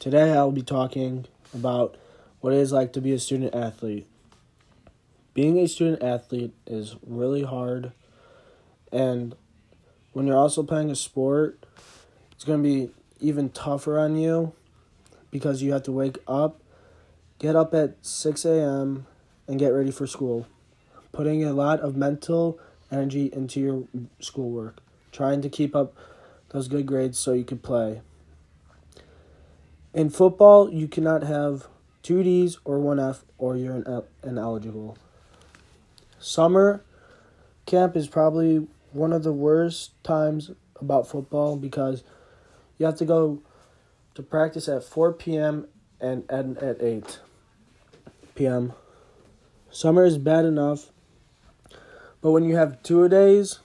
Today I'll be talking about what it is like to be a student athlete. Being a student athlete is really hard, and when you're also playing a sport, it's going to be even tougher on you because you have to wake up, get up at 6 a.m., and get ready for school, putting a lot of mental energy into your schoolwork, trying to keep up those good grades so you could play. In football, you cannot have two D's or one F or you're ineligible. Summer camp is probably one of the worst times about football because you have to go to practice at 4 p.m. and end at 8 p.m. Summer is bad enough, but when you have two days,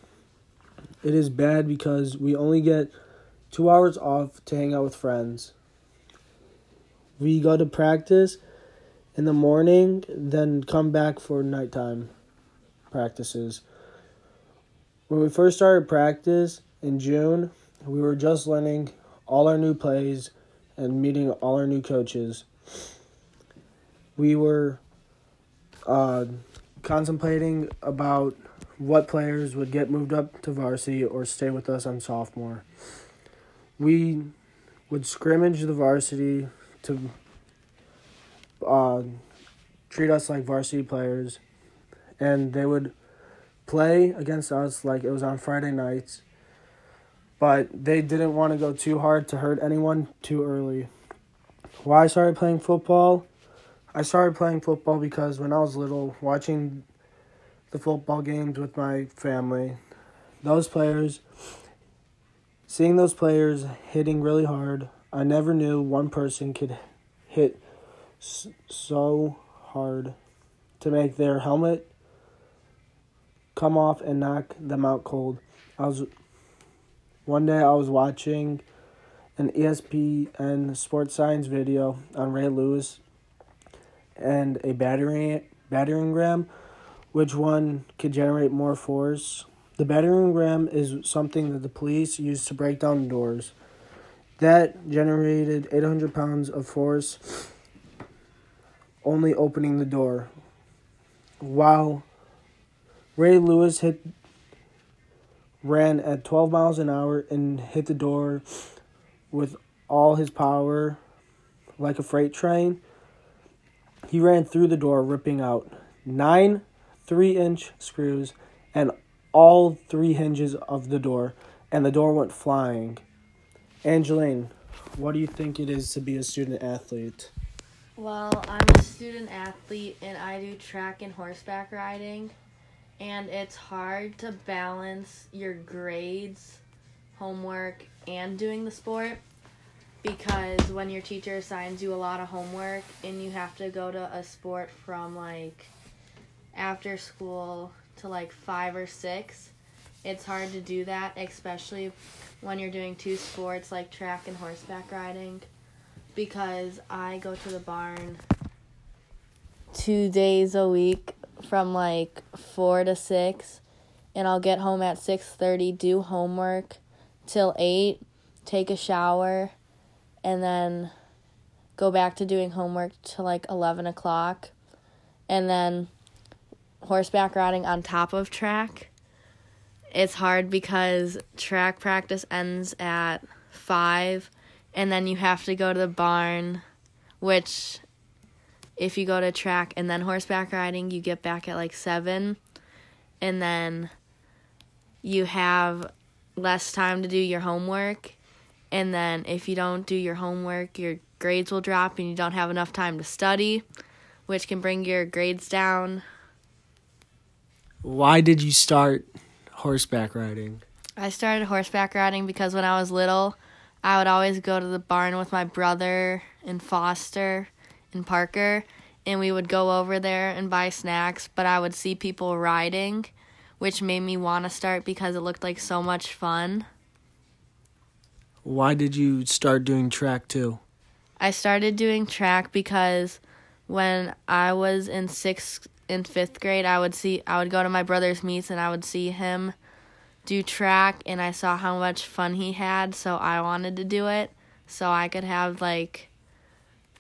it is bad because we only get two hours off to hang out with friends we go to practice in the morning, then come back for nighttime practices. When we first started practice in June, we were just learning all our new plays and meeting all our new coaches. We were uh, contemplating about what players would get moved up to varsity or stay with us on sophomore. We would scrimmage the varsity to uh, treat us like varsity players, and they would play against us like it was on Friday nights. But they didn't want to go too hard to hurt anyone too early. Why I started playing football? I started playing football because when I was little, watching the football games with my family, those players, seeing those players hitting really hard, I never knew one person could hit so hard to make their helmet come off and knock them out cold. I was one day I was watching an ESPN sports science video on Ray Lewis and a battering battering ram which one could generate more force. The battering ram is something that the police use to break down doors. That generated 800 pounds of force, only opening the door. While Ray Lewis hit ran at 12 miles an hour and hit the door with all his power like a freight train. He ran through the door, ripping out nine three inch screws and all three hinges of the door, and the door went flying. Angeline, what do you think it is to be a student athlete? Well, I'm a student athlete and I do track and horseback riding. And it's hard to balance your grades, homework, and doing the sport because when your teacher assigns you a lot of homework and you have to go to a sport from like after school to like five or six, it's hard to do that, especially when you're doing two sports like track and horseback riding, because I go to the barn two days a week from like four to six, and I'll get home at six thirty, do homework till eight, take a shower, and then go back to doing homework till like eleven o'clock, and then horseback riding on top of track it's hard because track practice ends at five and then you have to go to the barn which if you go to track and then horseback riding you get back at like seven and then you have less time to do your homework and then if you don't do your homework your grades will drop and you don't have enough time to study which can bring your grades down. Why did you start horseback riding? I started horseback riding because when I was little, I would always go to the barn with my brother and Foster and Parker, and we would go over there and buy snacks, but I would see people riding, which made me want to start because it looked like so much fun. Why did you start doing track too? I started doing track because when I was in sixth and fifth grade, I would see I would go to my brother's meets and I would see him do track, and I saw how much fun he had, so I wanted to do it so I could have like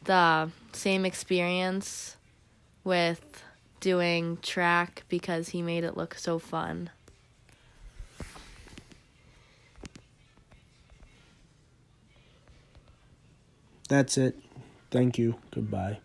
the same experience with doing track because he made it look so fun. That's it. Thank you. Goodbye.